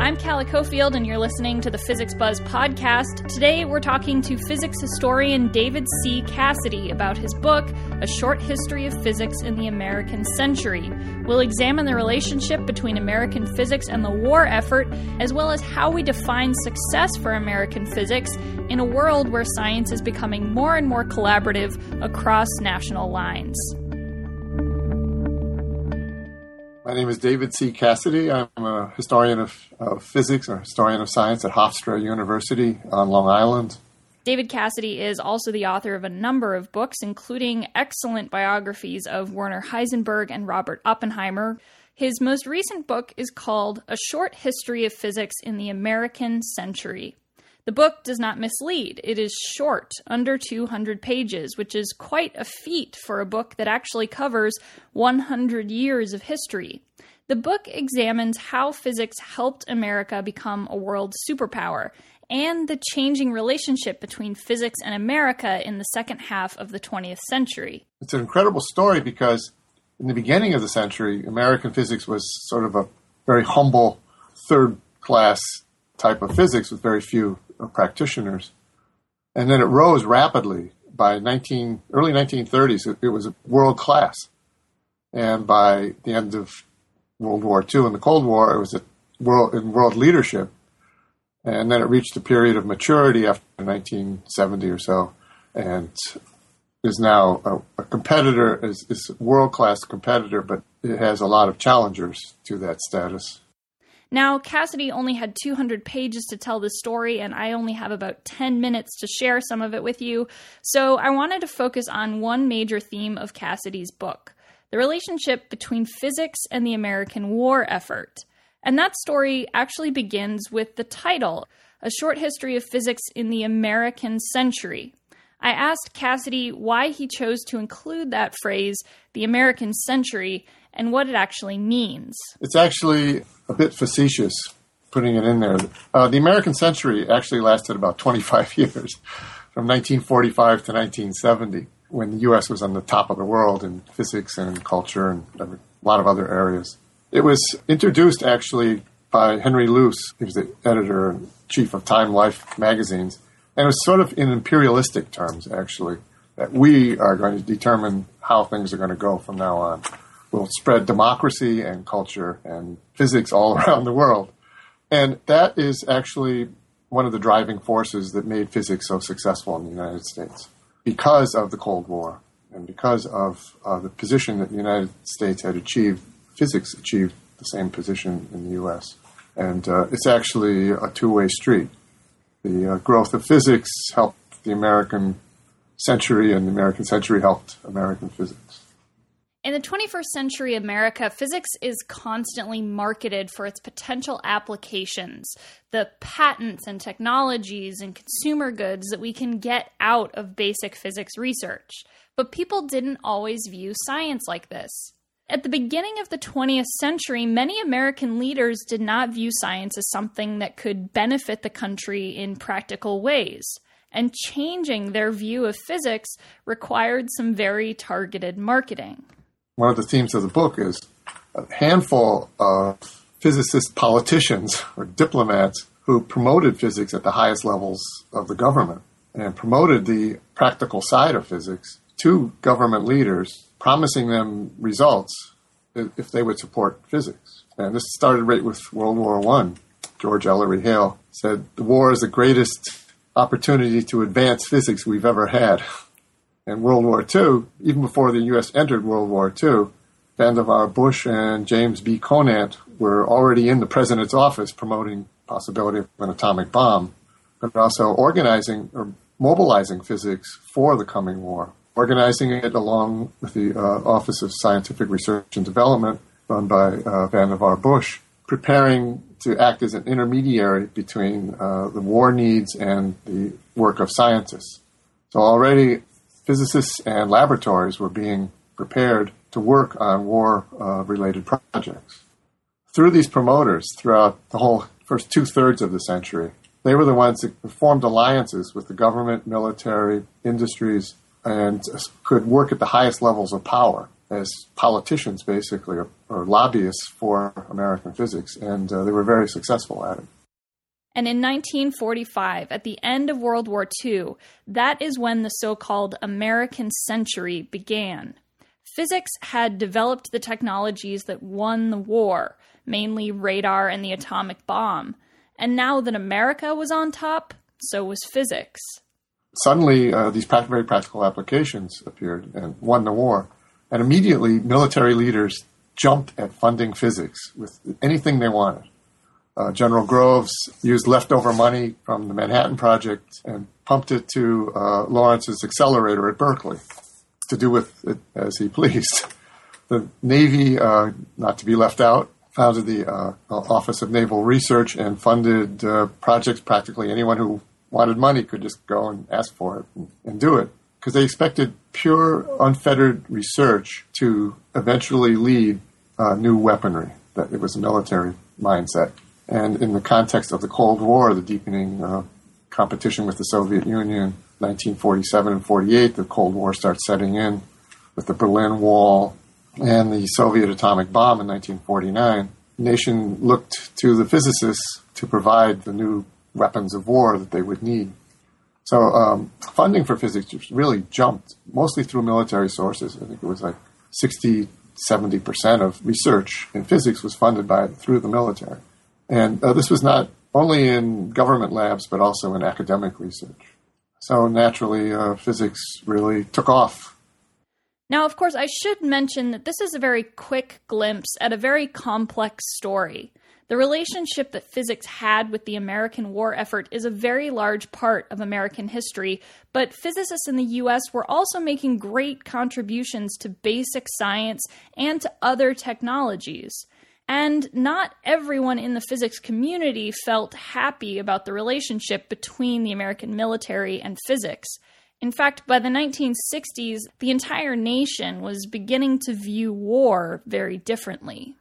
I'm Calla Cofield, and you're listening to the Physics Buzz podcast. Today, we're talking to physics historian David C. Cassidy about his book, A Short History of Physics in the American Century. We'll examine the relationship between American physics and the war effort, as well as how we define success for American physics in a world where science is becoming more and more collaborative across national lines. My name is David C. Cassidy. I'm a historian of, of, physics or historian of science at Hofstra University on Long Island. David Cassidy is also the author of a number of books, including excellent biographies of Werner Heisenberg and Robert Oppenheimer. His most recent book is called A Short History of Physics in the American Century. The book does not mislead. It is short, under 200 pages, which is quite a feat for a book that actually covers 100 years of history. The book examines how physics helped America become a world superpower and the changing relationship between physics and America in the second half of the 20th century. It's an incredible story because in the beginning of the century, American physics was sort of a very humble third class type of physics with very few practitioners. And then it rose rapidly. By 19, early 1930s, it, it was world class. And by the end of World War II and the Cold War, it was a world, in world leadership. And then it reached a period of maturity after 1970 or so, and is now a, a competitor, is, is world class competitor, but it has a lot of challengers to that status. Now, Cassidy only had 200 pages to tell this story, and I only have about 10 minutes to share some of it with you. So I wanted to focus on one major theme of Cassidy's book the relationship between physics and the American war effort. And that story actually begins with the title A Short History of Physics in the American Century. I asked Cassidy why he chose to include that phrase, the American century, and what it actually means. It's actually a bit facetious putting it in there. Uh, the American century actually lasted about 25 years, from 1945 to 1970, when the U.S. was on the top of the world in physics and culture and a lot of other areas. It was introduced actually by Henry Luce. He was the editor and chief of Time Life magazines. And it was sort of in imperialistic terms, actually, that we are going to determine how things are going to go from now on will spread democracy and culture and physics all around the world. And that is actually one of the driving forces that made physics so successful in the United States because of the Cold War and because of uh, the position that the United States had achieved. Physics achieved the same position in the U.S. And uh, it's actually a two way street. The uh, growth of physics helped the American century, and the American century helped American physics. In the 21st century America, physics is constantly marketed for its potential applications, the patents and technologies and consumer goods that we can get out of basic physics research. But people didn't always view science like this. At the beginning of the 20th century, many American leaders did not view science as something that could benefit the country in practical ways and changing their view of physics required some very targeted marketing one of the themes of the book is a handful of physicist politicians or diplomats who promoted physics at the highest levels of the government and promoted the practical side of physics to government leaders, promising them results if they would support physics. And this started right with World War I. George Ellery Hale said, The war is the greatest opportunity to advance physics we've ever had. in World War II, even before the U.S. entered World War II, Vannevar Bush and James B. Conant were already in the president's office promoting possibility of an atomic bomb, but also organizing or mobilizing physics for the coming war, organizing it along with the uh, Office of Scientific Research and Development run by uh, Vannevar Bush, preparing to act as an intermediary between uh, the war needs and the work of scientists. So already physicists and laboratories were being prepared to work on war uh, related projects. Through these promoters, throughout the whole first two thirds of the century, they were the ones that formed alliances with the government, military, industries, and could work at the highest levels of power as politicians, basically, or, or lobbyists for American physics, and uh, they were very successful at it. And in 1945, at the end of World War II, that is when the so called American century began. Physics had developed the technologies that won the war, mainly radar and the atomic bomb. And now that America was on top, so was physics. Suddenly, uh, these very practical applications appeared and won the war. And immediately, military leaders jumped at funding physics with anything they wanted. Uh, General Groves used leftover money from the Manhattan Project and pumped it to uh, Lawrence's accelerator at Berkeley to do with it as he pleased. The Navy, uh, not to be left out, founded the uh, Office of Naval Research and funded uh, projects practically anyone who wanted money could just go and ask for it and, and do it because they expected pure, unfettered research to eventually lead uh, new weaponry. That it was a military mindset. And in the context of the Cold War, the deepening uh, competition with the Soviet Union, 1947 and 48, the Cold War starts setting in with the Berlin Wall and the Soviet atomic bomb in 1949. The nation looked to the physicists to provide the new weapons of war that they would need. So um, funding for physics really jumped, mostly through military sources. I think it was like 60, 70% of research in physics was funded by through the military. And uh, this was not only in government labs, but also in academic research. So naturally, uh, physics really took off. Now, of course, I should mention that this is a very quick glimpse at a very complex story. The relationship that physics had with the American war effort is a very large part of American history, but physicists in the US were also making great contributions to basic science and to other technologies. And not everyone in the physics community felt happy about the relationship between the American military and physics. In fact, by the 1960s, the entire nation was beginning to view war very differently.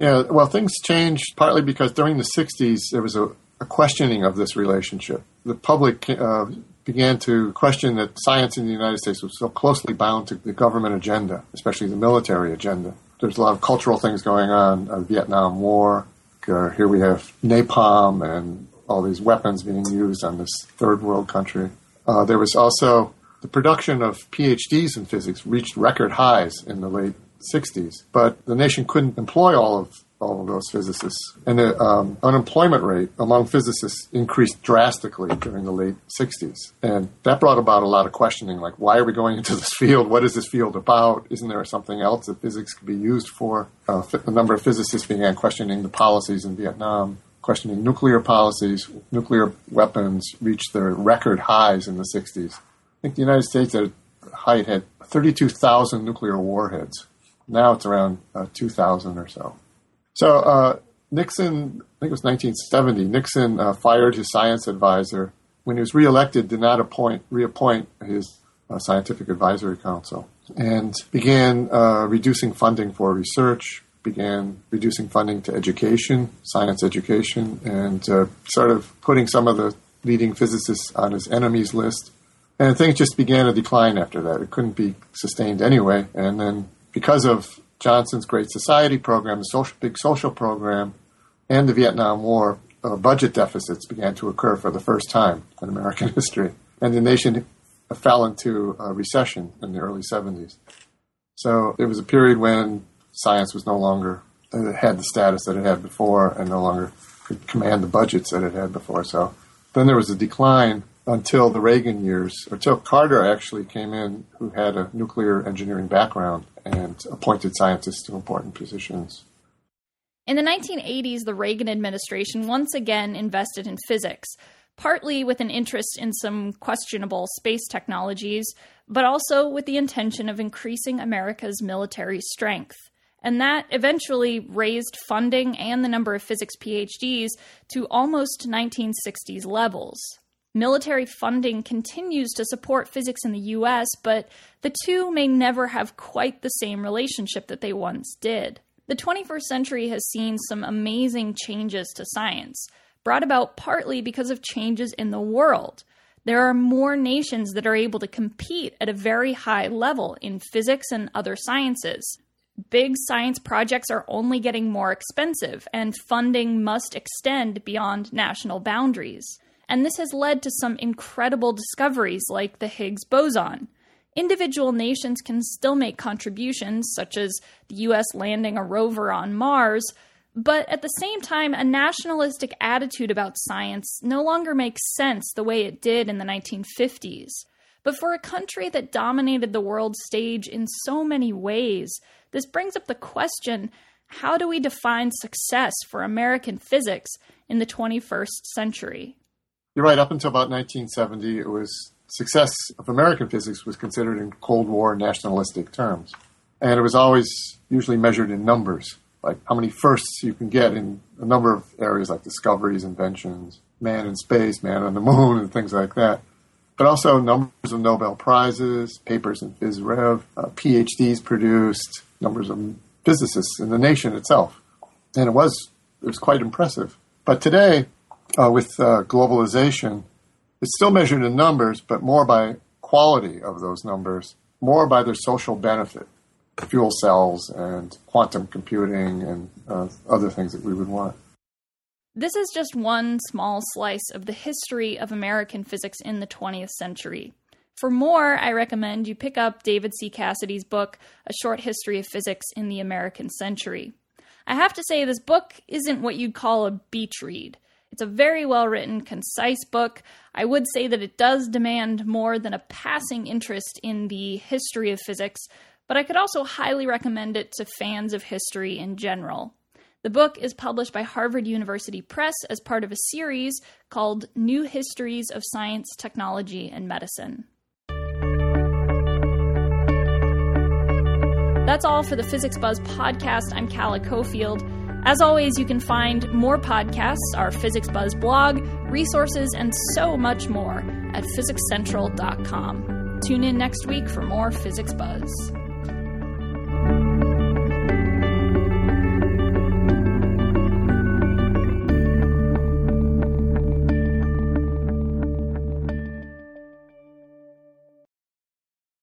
Yeah, well, things changed partly because during the 60s, there was a, a questioning of this relationship. The public uh, began to question that science in the United States was so closely bound to the government agenda, especially the military agenda there's a lot of cultural things going on. Uh, Vietnam War. Uh, here we have napalm and all these weapons being used on this third world country. Uh, there was also the production of PhDs in physics reached record highs in the late 60s, but the nation couldn't employ all of all of those physicists. And the um, unemployment rate among physicists increased drastically during the late 60s. And that brought about a lot of questioning like, why are we going into this field? What is this field about? Isn't there something else that physics could be used for? Uh, a number of physicists began questioning the policies in Vietnam. Questioning nuclear policies, nuclear weapons reached their record highs in the 60s. I think the United States at height had 32,000 nuclear warheads. Now it's around uh, 2,000 or so. So uh, Nixon, I think it was 1970, Nixon uh, fired his science advisor. When he was reelected, did not appoint reappoint his uh, scientific advisory council and began uh, reducing funding for research, began reducing funding to education, science education, and uh, sort of putting some of the leading physicists on his enemies list. And things just began to decline after that. It couldn't be sustained anyway. And then because of Johnson's Great Society program, the social, big social program, and the Vietnam War, uh, budget deficits began to occur for the first time in American history. And the nation fell into a recession in the early 70s. So it was a period when science was no longer, it had the status that it had before and no longer could command the budgets that it had before. So then there was a decline until the Reagan years, until Carter actually came in, who had a nuclear engineering background and appointed scientists to important positions. In the 1980s, the Reagan administration once again invested in physics, partly with an interest in some questionable space technologies, but also with the intention of increasing America's military strength. And that eventually raised funding and the number of physics PhDs to almost 1960s levels. Military funding continues to support physics in the US, but the two may never have quite the same relationship that they once did. The 21st century has seen some amazing changes to science, brought about partly because of changes in the world. There are more nations that are able to compete at a very high level in physics and other sciences. Big science projects are only getting more expensive, and funding must extend beyond national boundaries. And this has led to some incredible discoveries like the Higgs boson. Individual nations can still make contributions, such as the US landing a rover on Mars, but at the same time, a nationalistic attitude about science no longer makes sense the way it did in the 1950s. But for a country that dominated the world stage in so many ways, this brings up the question how do we define success for American physics in the 21st century? You're right, up until about 1970, it was success of American physics was considered in Cold War nationalistic terms. And it was always usually measured in numbers like how many firsts you can get in a number of areas like discoveries, inventions, man in space, man on the moon, and things like that. But also numbers of Nobel Prizes, papers in phys rev, uh, PhDs produced, numbers of physicists in the nation itself. And it was, it was quite impressive. But today, uh, with uh, globalization, it's still measured in numbers, but more by quality of those numbers, more by their social benefit fuel cells and quantum computing and uh, other things that we would want. This is just one small slice of the history of American physics in the 20th century. For more, I recommend you pick up David C. Cassidy's book, A Short History of Physics in the American Century. I have to say, this book isn't what you'd call a beach read. It's a very well written, concise book. I would say that it does demand more than a passing interest in the history of physics, but I could also highly recommend it to fans of history in general. The book is published by Harvard University Press as part of a series called New Histories of Science, Technology, and Medicine. That's all for the Physics Buzz podcast. I'm Calla Cofield. As always, you can find more podcasts, our Physics Buzz blog, resources, and so much more at physicscentral.com. Tune in next week for more Physics Buzz.